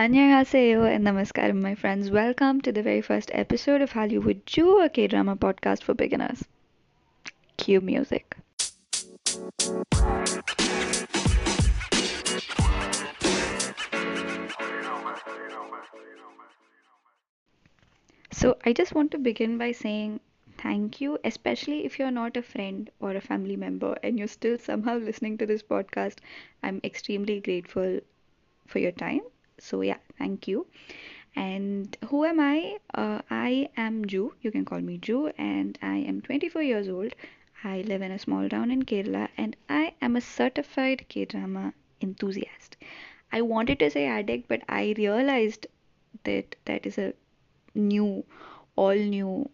Annyeonghaseyo and namaskaram, my friends. Welcome to the very first episode of Hollywood Ju, a K-drama podcast for beginners. Cue music. So I just want to begin by saying thank you, especially if you're not a friend or a family member and you're still somehow listening to this podcast. I'm extremely grateful for your time. So yeah, thank you. And who am I? Uh, I am Ju. You can call me Ju, and I am 24 years old. I live in a small town in Kerala, and I am a certified K-drama enthusiast. I wanted to say addict, but I realized that that is a new, all new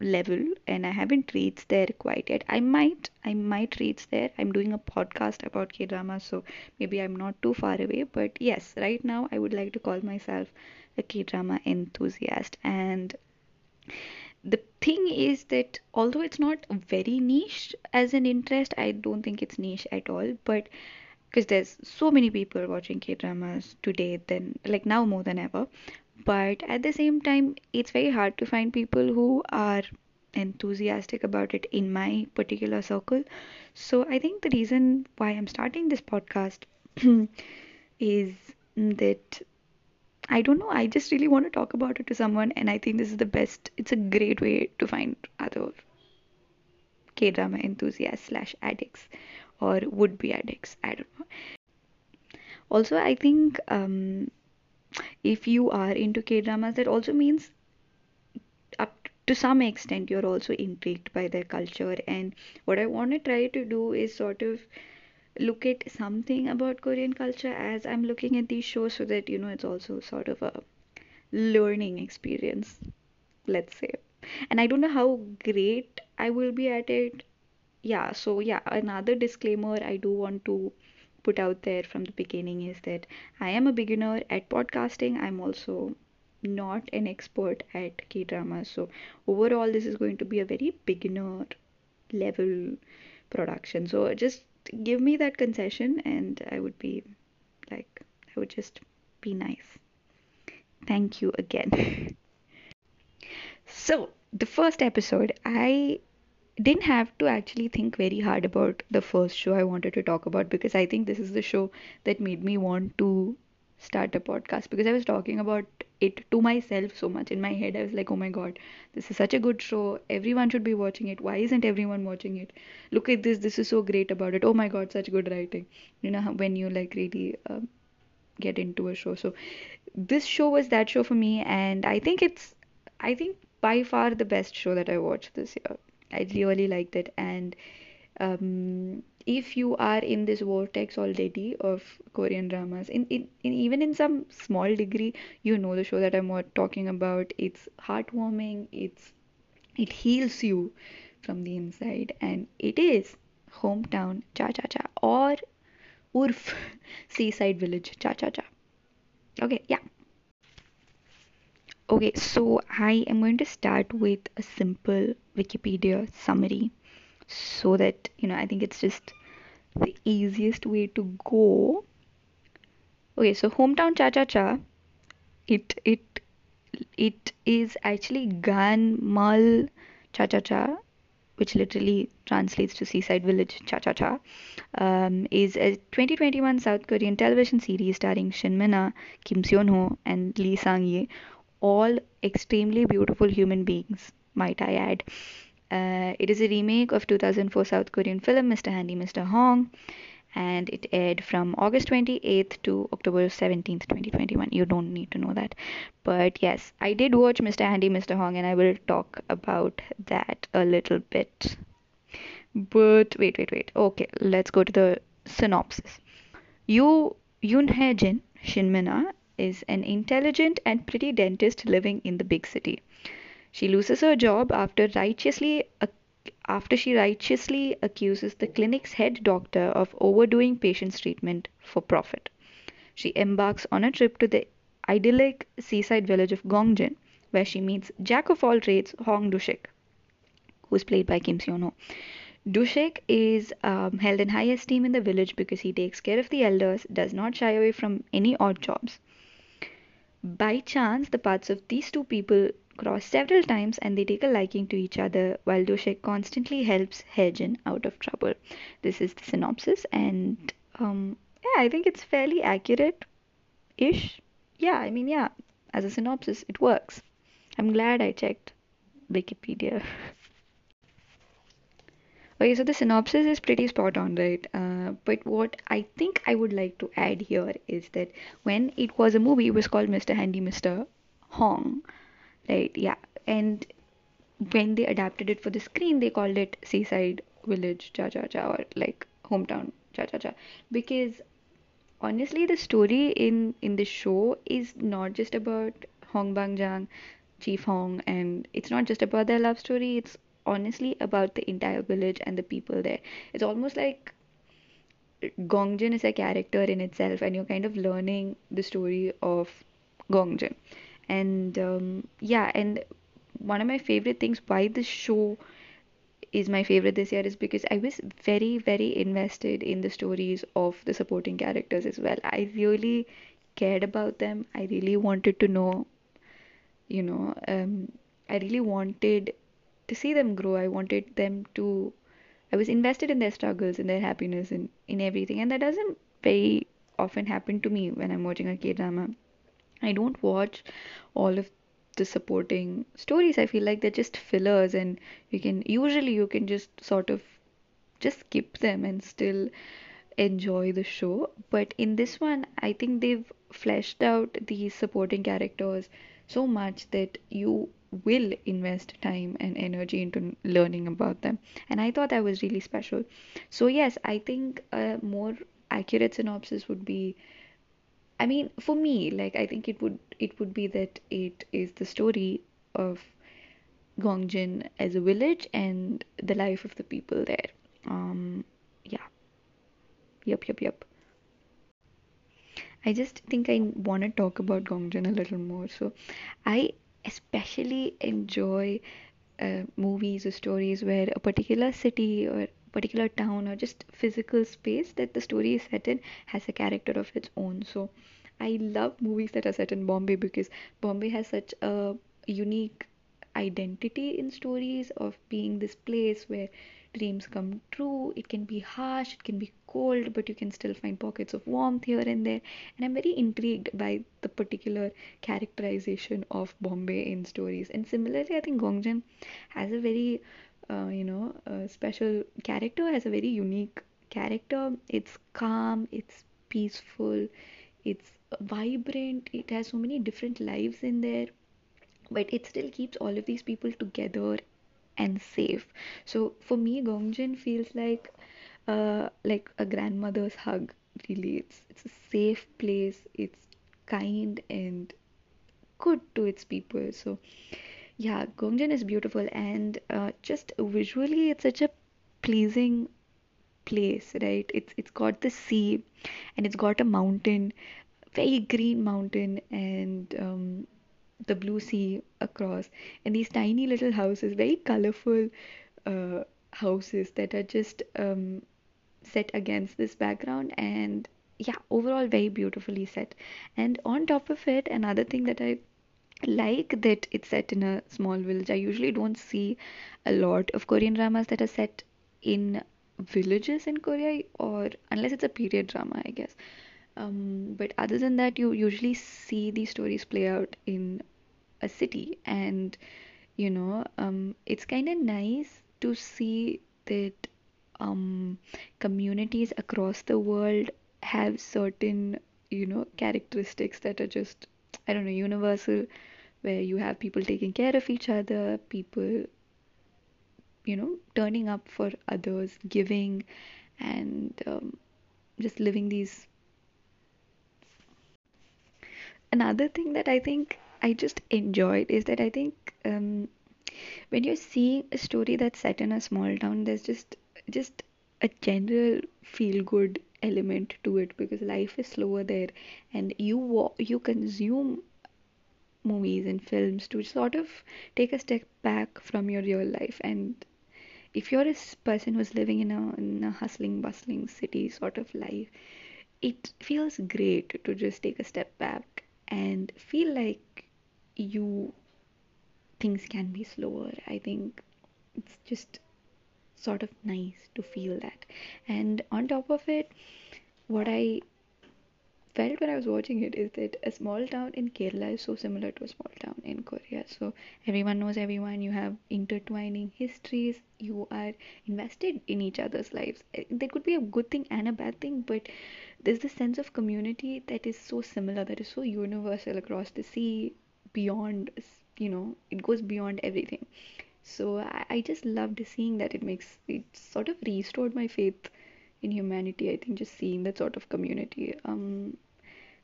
level and I haven't reached there quite yet. I might I might reach there. I'm doing a podcast about K drama, so maybe I'm not too far away. But yes, right now I would like to call myself a K drama enthusiast. And the thing is that although it's not very niche as an interest, I don't think it's niche at all. But because there's so many people watching K dramas today, then like now more than ever but at the same time it's very hard to find people who are enthusiastic about it in my particular circle. So i think the reason why i'm starting this podcast is that i don't know i just really want to talk about it to someone and i think this is the best it's a great way to find other k-drama enthusiasts slash addicts or would be addicts i don't know. Also i think um, if you are into K dramas, that also means up to some extent you're also intrigued by their culture. And what I want to try to do is sort of look at something about Korean culture as I'm looking at these shows so that you know it's also sort of a learning experience, let's say. And I don't know how great I will be at it. Yeah, so yeah, another disclaimer I do want to put out there from the beginning is that I am a beginner at podcasting. I'm also not an expert at K drama. So, overall, this is going to be a very beginner level production. So, just give me that concession, and I would be like, I would just be nice. Thank you again. so, the first episode, I didn't have to actually think very hard about the first show I wanted to talk about because I think this is the show that made me want to start a podcast because I was talking about it to myself so much in my head. I was like, oh my god, this is such a good show. Everyone should be watching it. Why isn't everyone watching it? Look at this. This is so great about it. Oh my god, such good writing. You know, when you like really um, get into a show. So, this show was that show for me, and I think it's, I think by far the best show that I watched this year. I really liked it. And um, if you are in this vortex already of Korean dramas, in, in, in even in some small degree, you know the show that I'm talking about. It's heartwarming. It's it heals you from the inside, and it is hometown cha cha cha or Urf seaside village cha cha cha. Okay, yeah. Okay, so I am going to start with a simple Wikipedia summary so that you know I think it's just the easiest way to go. Okay, so hometown cha cha cha it it it is actually Gaetmaeul cha cha cha which literally translates to seaside village cha cha cha um, is a 2021 South Korean television series starring Shin Min-a, Kim Seon Ho and Lee Sang-yi all extremely beautiful human beings, might I add. Uh, it is a remake of 2004 South Korean film Mr. Handy Mr. Hong and it aired from August 28th to October 17th, 2021. You don't need to know that. But yes, I did watch Mr. Handy Mr. Hong and I will talk about that a little bit. But wait, wait, wait. Okay, let's go to the synopsis. Yu Yoon Hae Jin, Shin Min-a, is an intelligent and pretty dentist living in the big city. She loses her job after righteously after she righteously accuses the clinic's head doctor of overdoing patients' treatment for profit. She embarks on a trip to the idyllic seaside village of Gongjin, where she meets jack of all trades Hong Dushik, who is played by Kim Seon Ho. Dushik is um, held in high esteem in the village because he takes care of the elders, does not shy away from any odd jobs. By chance, the paths of these two people cross several times and they take a liking to each other while Dushik constantly helps Haejin out of trouble. This is the synopsis, and um, yeah, I think it's fairly accurate ish. Yeah, I mean, yeah, as a synopsis, it works. I'm glad I checked Wikipedia. Okay, so the synopsis is pretty spot on, right? Uh, but what I think I would like to add here is that when it was a movie, it was called Mr. Handy Mr. Hong, right? Yeah, and when they adapted it for the screen, they called it Seaside Village Cha Cha Cha or like Hometown Cha Cha Cha because honestly, the story in in the show is not just about Hong Bang Jang, Chief Hong, and it's not just about their love story. It's honestly about the entire village and the people there. It's almost like Gongjin is a character in itself, and you're kind of learning the story of Gongjin. And um, yeah, and one of my favorite things why this show is my favorite this year is because I was very, very invested in the stories of the supporting characters as well. I really cared about them. I really wanted to know, you know, um, I really wanted to see them grow. I wanted them to, I was invested in their struggles in their happiness and in everything. And that doesn't very often happen to me when I'm watching a K drama. I don't watch all of the supporting stories. I feel like they're just fillers, and you can usually you can just sort of just skip them and still enjoy the show. But in this one, I think they've fleshed out these supporting characters so much that you will invest time and energy into learning about them. And I thought that was really special. So, yes, I think a more accurate synopsis would be I mean, for me, like I think it would it would be that it is the story of Gongjin as a village and the life of the people there. Um, yeah, yep, yep, yep. I just think I want to talk about Gongjin a little more. So, I especially enjoy uh, movies or stories where a particular city or particular town or just physical space that the story is set in has a character of its own. So I love movies that are set in Bombay because Bombay has such a unique identity in stories of being this place where dreams come true. It can be harsh, it can be cold, but you can still find pockets of warmth here and there. And I'm very intrigued by the particular characterization of Bombay in stories. And similarly, I think Gongjin has a very, uh, you know, special character, has a very unique character. It's calm, it's peaceful, it's vibrant, it has so many different lives in there but it still keeps all of these people together and safe. So for me, Gongjin feels like uh, like a grandmother's hug. Really, it's it's a safe place. It's kind and good to its people. So yeah, Gongjin is beautiful and uh, just visually, it's such a pleasing place, right? It's it's got the sea and it's got a mountain, very green mountain, and um, the blue sea across. And these tiny little houses very colorful uh, houses that are just um, set against this background and yeah overall very beautifully set. And on top of it another thing that i like that it's set in a small village. I usually don't see a lot of korean dramas that are set in villages in korea or unless it's a period drama i guess. Um, but other than that you usually see these stories play out in a city and you know um, it's kind of nice to see that um, communities across the world have certain you know characteristics that are just i don't know universal where you have people taking care of each other people you know turning up for others giving and um, just living these. Another thing that I think I just enjoyed is that I think um, when you're seeing a story that's set in a small town, there's just just a general feel good element to it because life is slower there, and you you consume movies and films to sort of take a step back from your real life and if you're a person who's living in a, in a hustling bustling city sort of life it feels great to just take a step back and feel like you things can be slower. I think it's just sort of nice to feel that. And on top of it, what I felt when I was watching it is that a small town in Kerala is so similar to a small town in Korea. So everyone knows everyone, you have intertwining histories, you are invested in each other's lives. Eh, there could be a good thing and a bad thing, but there's this sense of community that is so similar, that is so universal across the sea, beyond, you know, it goes beyond everything. So I, I just loved seeing that. It makes it sort of restored my faith in humanity. I think just seeing that sort of community. Um,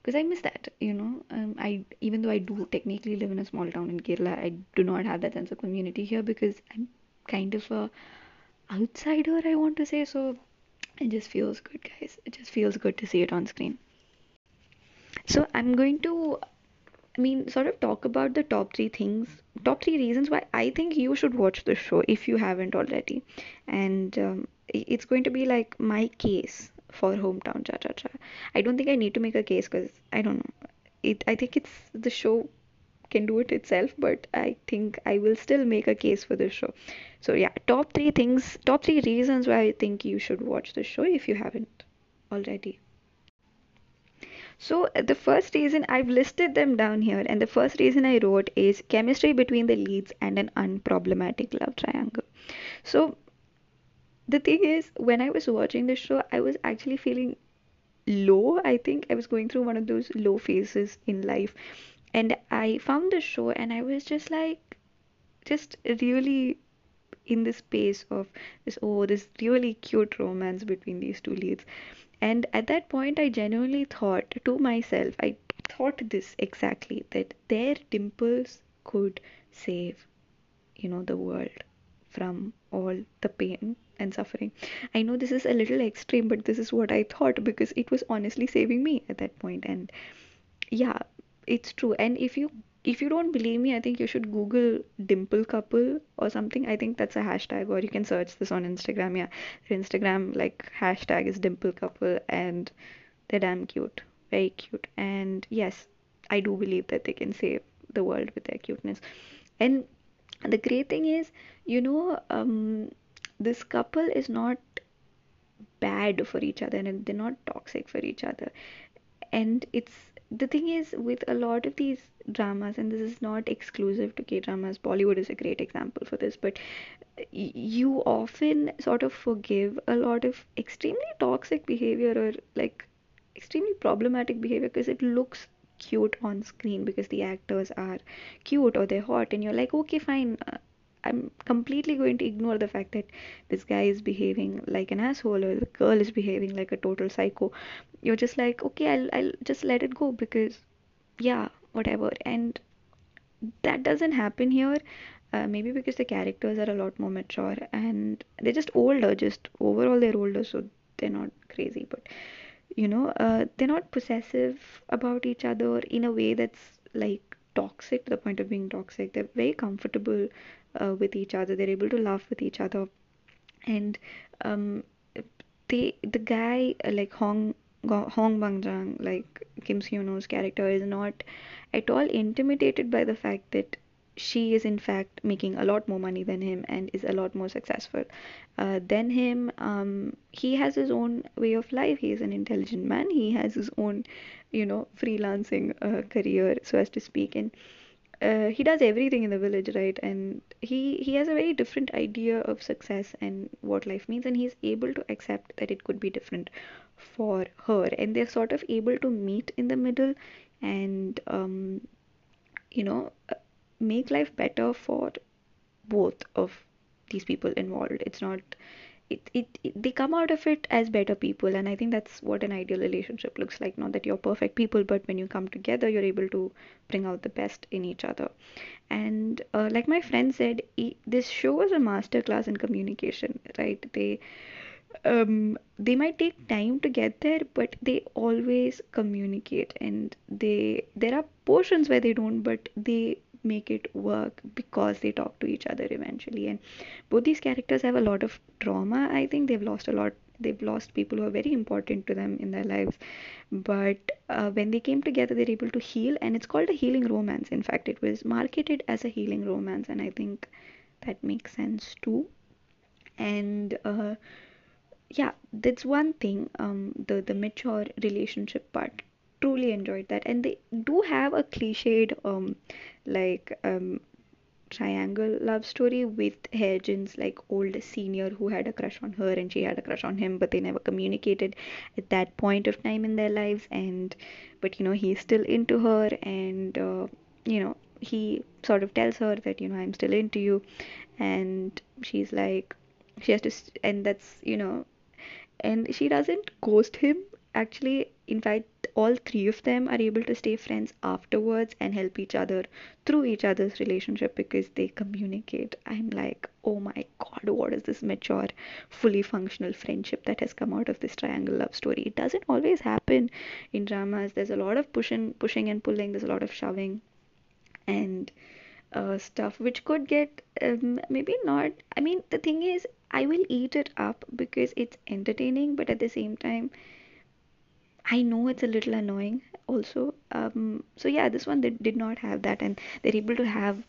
because I miss that, you know. Um, I even though I do technically live in a small town in Kerala, I do not have that sense of community here because I'm kind of a outsider. I want to say so. It just feels good, guys. It just feels good to see it on screen. So I'm going to I mean, sort of talk about the top three things, top three reasons why I think you should watch the show if you haven't already. And um, it's going to be like my case for hometown cha cha cha. I don't think I need to make a case because I don't know. It. I think it's the show can do it itself, but I think I will still make a case for this show. So yeah, top three things, top three reasons why I think you should watch the show if you haven't already. So uh, the first reason I've listed them down here, and the first reason I wrote is chemistry between the leads and an unproblematic love triangle. So the thing is, when I was watching the show, I was actually feeling low. I think I was going through one of those low phases in life, and I found the show, and I was just like, just really in the space of this oh this really cute romance between these two leads and at that point, I genuinely thought to myself, I thought this exactly that their dimples could save, you know, the world from all the pain and suffering. I know this is a little extreme, but this is what I thought because it was honestly saving me at that point. And yeah, it's true. And if you if you don't believe me, I think you should Google dimple couple or something. I think that's a hashtag, or you can search this on Instagram. Yeah, their Instagram like hashtag is dimple couple, and they're damn cute, very cute. And yes, I do believe that they can save the world with their cuteness. And the great thing is, you know, um, this couple is not bad for each other and they're not toxic for each other. And it's the thing is with a lot of these dramas and this is not exclusive to k dramas bollywood is a great example for this but you often sort of forgive a lot of extremely toxic behavior or like extremely problematic behavior because it looks cute on screen because the actors are cute or they're hot and you're like okay fine uh, I'm completely going to ignore the fact that this guy is behaving like an asshole or the girl is behaving like a total psycho. You're just like, okay, I'll, I'll just let it go because, yeah, whatever. And that doesn't happen here. Uh, maybe because the characters are a lot more mature and they're just older, just overall, they're older, so they're not crazy. But, you know, uh, they're not possessive about each other in a way that's like toxic to the point of being toxic. They're very comfortable uh, with each other. They're able to laugh with each other, and um, they the guy uh, like Hong Hong Bang like Kim Seon-ho's character, is not at all intimidated by the fact that she is in fact making a lot more money than him and is a lot more successful uh, than him. Um, he has his own way of life. He is an intelligent man. He has his own, you know, freelancing uh, career, so as to speak, and uh, he does everything in the village, right? And he he has a very different idea of success and what life means, and he's able to accept that it could be different for her, and they're sort of able to meet in the middle, and um, you know, uh, make life better for both of these people involved. It's not it, it, it, they come out of it as better people. And i think that's what an ideal relationship looks like. Not that you're perfect people but when you come together you're able to bring out the best in each other. And uh, like my friend said this show was a master class in communication right? They um, they might take time to get there but they always communicate and they there are portions where they don't but they make it work because they talk to each other eventually. And both these characters have a lot of trauma i think. They've lost a lot they've lost people who are very important to them in their lives. But uh, when they came together they're able to heal and it's called a healing romance. In fact it was marketed as a healing romance and i think that makes sense too. And uh, yeah that's one thing um the the mature relationship part. Truly enjoyed that. And they do have a cliched um like um triangle love story with Hae-jin's like old senior who had a crush on her and she had a crush on him but they never communicated at that point of time in their lives. And but you know he's still into her and uh, you know he sort of tells her that you know I'm still into you. And she's like she has to and that's you know and she doesn't ghost him. Actually in fact all three of them are able to stay friends afterwards and help each other through each other's relationship because they communicate. I'm like oh my god what is this mature fully functional friendship that has come out of this triangle love story? It doesn't always happen in dramas. There's a lot of pushing pushing and pulling. There's a lot of shoving and uh, stuff which could get um, maybe not. I mean the thing is i will eat it up because it's entertaining but at the same time I know it's a little annoying also. Um, so yeah, this one they did not have that, and they're able to have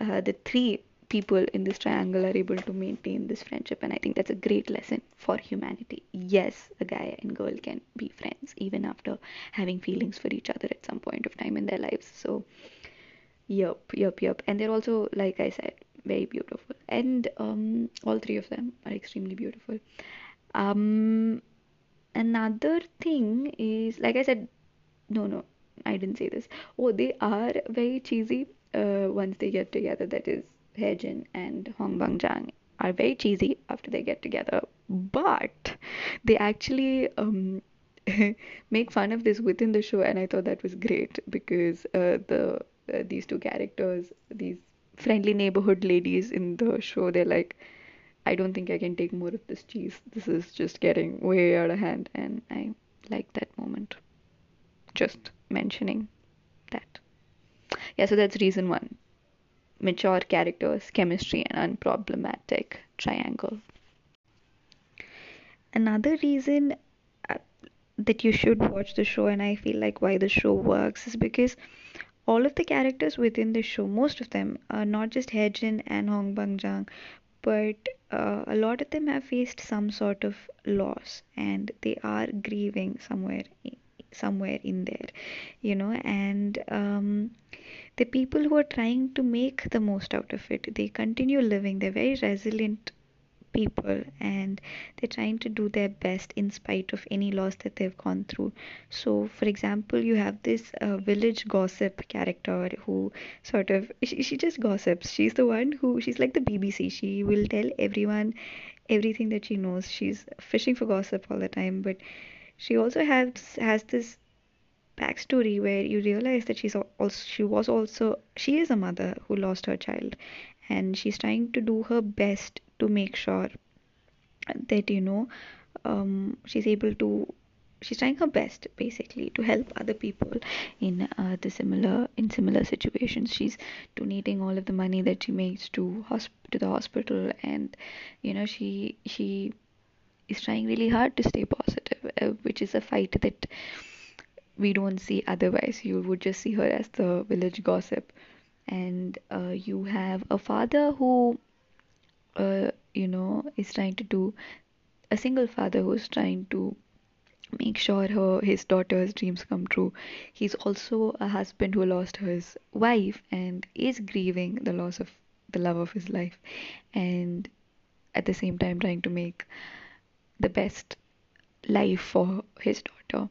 uh, the three people in this triangle are able to maintain this friendship, and I think that's a great lesson for humanity. Yes, a guy and girl can be friends even after having feelings for each other at some point of time in their lives. So, yep, yep, yep. and they're also, like I said, very beautiful, and um, all three of them are extremely beautiful. Um, another thing is like I said, no, no, I didn't say this. Oh, they are very cheesy uh, once they get together. That is, Hae-jin and Hong Bang Jang are very cheesy after they get together, but they actually um, make fun of this within the show, and I thought that was great because uh, the uh, these two characters, these friendly neighborhood ladies in the show, they're like I don't think I can take more of this cheese. This is just getting way out of hand, and I like that moment. Just mentioning that. Yeah, so that's reason one mature characters, chemistry, and unproblematic triangle. Another reason uh, that you should watch the show, and I feel like why the show works, is because all of the characters within the show, most of them, are not just Hae-jin and Hong Bang Jang, but uh, a lot of them have faced some sort of loss and they are grieving somewhere somewhere in there you know and um, the people who are trying to make the most out of it they continue living. They're very resilient people and they're trying to do their best in spite of any loss that they've gone through. So for example you have this uh, village gossip character who sort of she, she just gossips. She's the one who she's like the bbc she will tell everyone everything that she knows. She's fishing for gossip all the time but she also has has this backstory where you realize that she's also she was also she is a mother who lost her child and she's trying to do her best to make sure that you know um, she's able to she's trying her best basically to help other people in uh, the similar in similar situations. She's donating all of the money that she makes to hosp- to the hospital and you know she she is trying really hard to stay positive uh, which is a fight that we don't see otherwise. You would just see her as the village gossip and uh, you have a father who uh, you know is trying to do a single father who's trying to make sure her his daughter's dreams come true. He's also a husband who lost his wife and is grieving the loss of the love of his life. And at the same time trying to make the best life for his daughter.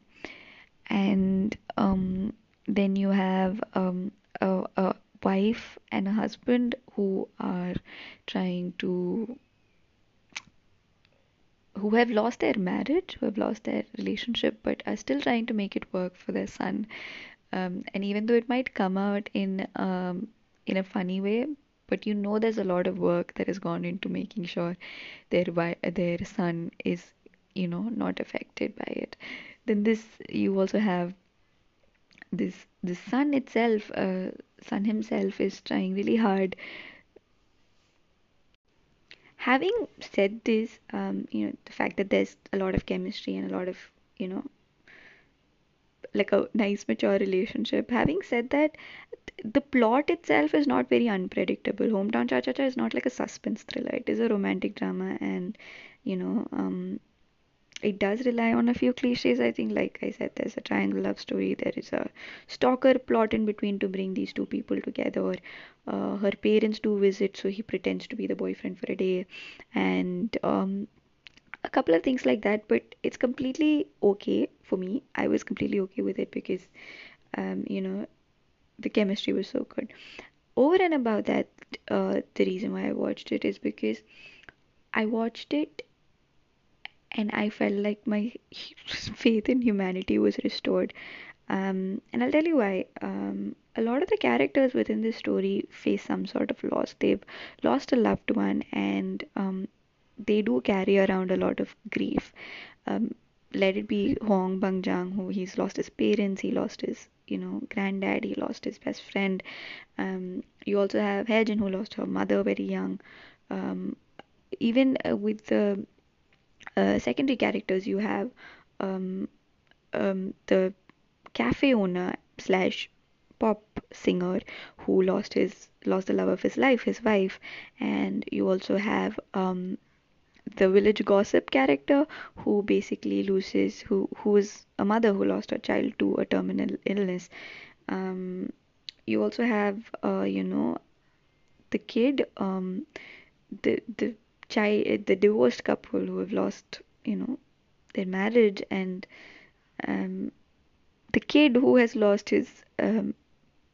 And um, then you have um, a, a wife and a husband who are trying to who have lost their marriage, who have lost their relationship, but are still trying to make it work for their son. Um, and even though it might come out in um, in a funny way, but you know there's a lot of work that has gone into making sure their their son is you know not affected by it. Then this you also have this the son itself, uh, son himself is trying really hard having said this, um, you know, the fact that there's a lot of chemistry and a lot of, you know, like a nice mature relationship. Having said that, the plot itself is not very unpredictable. Hometown Cha Cha Cha is not like a suspense thriller. It is a romantic drama, and you know, um, it does rely on a few cliches. I think, like I said, there's a triangle love story. There is a stalker plot in between to bring these two people together. Uh, her parents do visit, so he pretends to be the boyfriend for a day, and um, a couple of things like that. But it's completely okay for me. I was completely okay with it because, um, you know, the chemistry was so good. Over and above that, uh, the reason why I watched it is because I watched it and I felt like my faith in humanity was restored. Um, and I'll tell you why. Um, a lot of the characters within this story face some sort of loss. They've lost a loved one, and um, they do carry around a lot of grief. Um, let it be Hong Bang-jang, who he's lost his parents, he lost his, you know, granddad, he lost his best friend. Um, you also have Hye-jin, who lost her mother very young. Um, even uh, with the uh, secondary characters, you have um, um, the cafe owner slash pop singer who lost his lost the love of his life, his wife, and you also have um, the village gossip character who basically loses who who is a mother who lost her child to a terminal illness. Um, you also have uh, you know the kid um, the the child the divorced couple who have lost you know their marriage and um, the kid who has lost his um,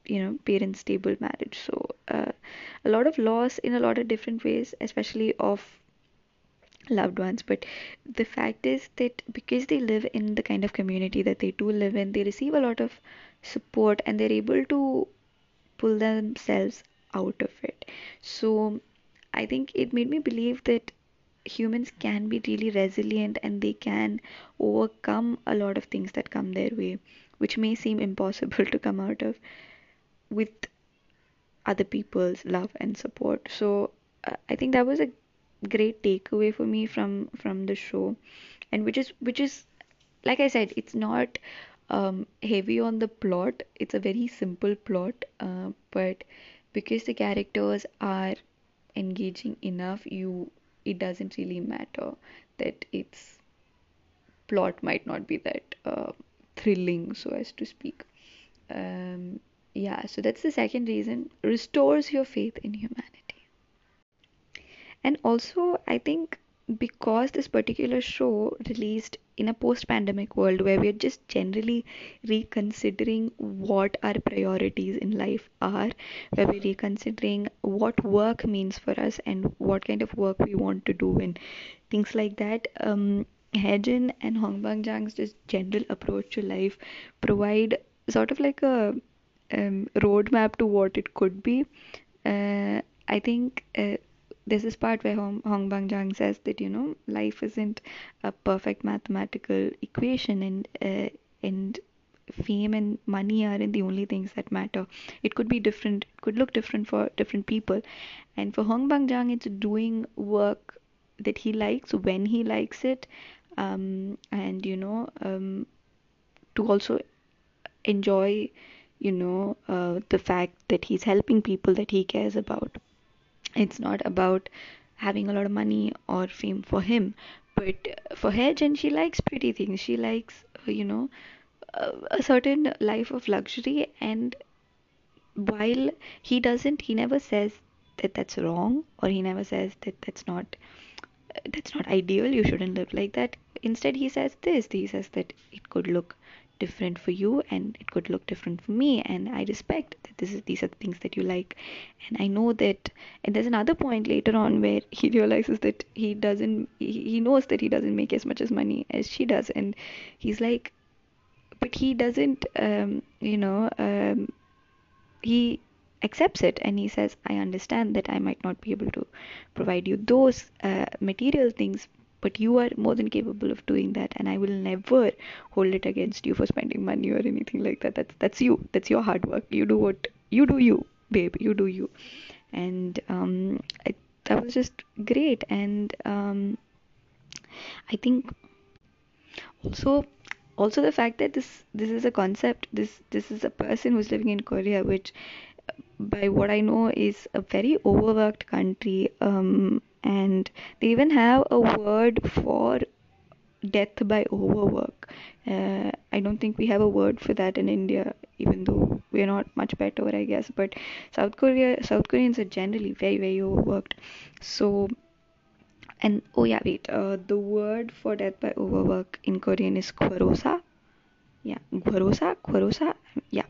you know parents stable marriage. So uh, a lot of loss in a lot of different ways especially of loved ones. But the fact is that because they live in the kind of community that they do live in they receive a lot of support and they're able to pull themselves out of it. So i think it made me believe that humans can be really resilient and they can overcome a lot of things that come their way which may seem impossible to come out of with other people's love and support. So uh, i think that was a great takeaway for me from from the show. And which is which is like i said it's not um, heavy on the plot. It's a very simple plot uh, but because the characters are engaging enough you it doesn't really matter that its plot might not be that uh, thrilling so as to speak. Um, yeah so that's the second reason. Restores your faith in humanity. And also, I think because this particular show released in a post pandemic world where we're just generally reconsidering what our priorities in life are, where we're reconsidering what work means for us and what kind of work we want to do and things like that. Um, Hye-jin and Hong Bang-jang's just general approach to life provide sort of like a um, roadmap to what it could be. Uh, I think uh, this part where Hong, Hong Bang Jang says that you know life isn't a perfect mathematical equation and uh, and fame and money aren't the only things that matter. It could be different it could look different for different people. And for Hong Bang Jang it's doing work that he likes when he likes it um, and you know um, to also enjoy you know uh, the fact that he's helping people that he cares about it's not about having a lot of money or fame for him. But for Hye-jin she likes pretty things. She likes uh, you know a, a certain life of luxury. And while he doesn't he never says that that's wrong or he never says that that's not that's not ideal you shouldn't live like that. Instead he says this. He says that it could look different for you and it could look different for me and i respect that this is these are the things that you like. And i know that and there's another point later on where he realizes that he doesn't he knows that he doesn't make as much as money as she does. And he's like but he doesn't um, you know um, he accepts it and he says i understand that i might not be able to provide you those uh, material things but you are more than capable of doing that and i will never hold it against you for spending money or anything like that. That's that's you. That's your hard work. You do what you do you babe. You do you. And um, I, that was just great. And um, I think also also the fact that this this is a concept this this is a person who's living in Korea which by what I know is a very overworked country. Um, and they even have a word for death by overwork uh, I don't think we have a word for that in India even though we're not much better I guess but South Korea South Koreans are generally very very overworked so and oh yeah, wait. Uh, the word for death by overwork in Korean is kwarosa. Yeah, kwarosa, kwarosa. Yeah,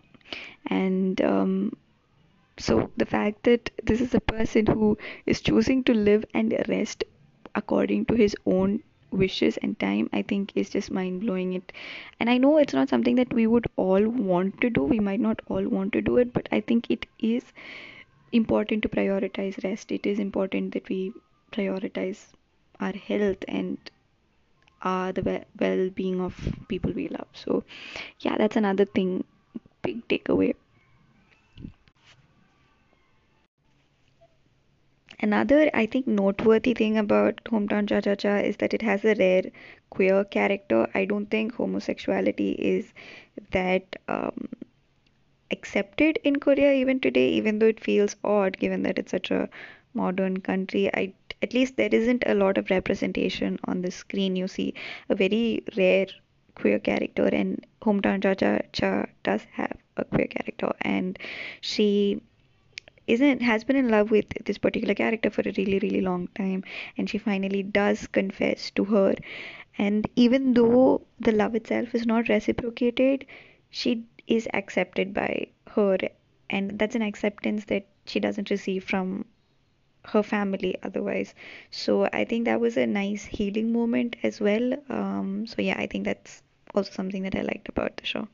and um, so the fact that this is a person who is choosing to live and rest according to his own wishes and time i think is just mind blowing it. And i know it's not something that we would all want to do. We might not all want to do it but i think it is important to prioritize rest. It is important that we prioritize our health and uh, the well-being of people we love. So yeah that's another thing big takeaway another i think noteworthy thing about hometown cha cha cha is that it has a rare queer character. I don't think homosexuality is that um, accepted in korea even today even though it feels odd given that it's such a modern country. I at least there isn't a lot of representation on the screen. You see a very rare queer character, and Hometown Cha Cha Cha does have a queer character, and she isn't has been in love with this particular character for a really really long time. And she finally does confess to her. And even though the love itself is not reciprocated she is accepted by her. And that's an acceptance that she doesn't receive from her family otherwise. So i think that was a nice healing moment as well. Um, so yeah i think that's also something that i liked about the show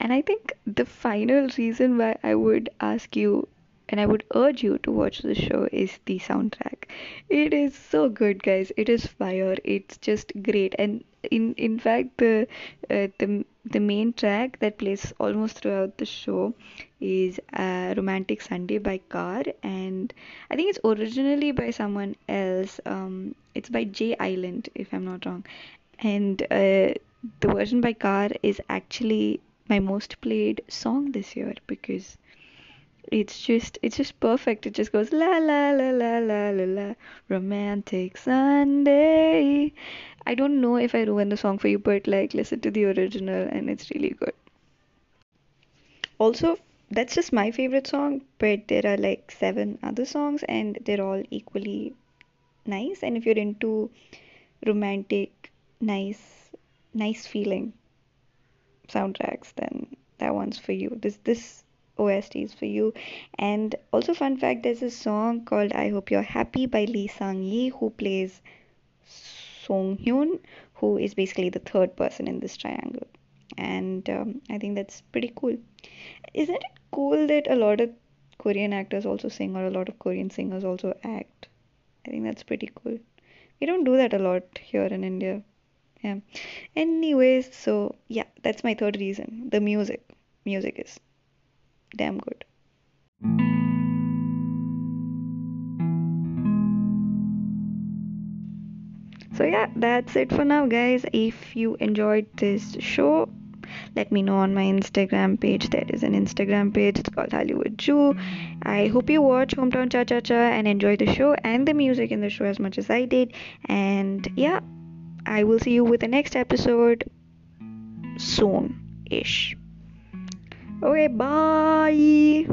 and i think the final reason why i would ask you and I would urge you to watch the show is the soundtrack. It is so good, guys. It is fire. It's just great. And in in fact, the uh, the the main track that plays almost throughout the show is uh, "Romantic Sunday" by Car, and I think it's originally by someone else. Um, it's by J Island, if I'm not wrong. And uh, the version by Car is actually my most played song this year because it's just it's just perfect. It just goes la la la la la la la romantic sunday. I don't know if i ruined the song for you but like listen to the original and it's really good. Also that's just my favorite song but there are like seven other songs and they're all equally nice. And if you're into romantic nice nice feeling soundtracks then that one's for you this this OST is for you. And also, fun fact there's a song called I Hope You're Happy by Lee Sang Yi, who plays Song Hyun, who is basically the third person in this triangle. And um, I think that's pretty cool. Isn't it cool that a lot of Korean actors also sing, or a lot of Korean singers also act? I think that's pretty cool. We don't do that a lot here in India. Yeah. Anyways, so yeah, that's my third reason. The music. Music is damn good. So, yeah, that's it for now, guys. If you enjoyed this show, let me know on my Instagram page. There is an Instagram page, it's called Hollywood Ju. I hope you watch Hometown Cha Cha Cha and enjoy the show and the music in the show as much as I did. And yeah, I will see you with the next episode soon ish. Okay, bye.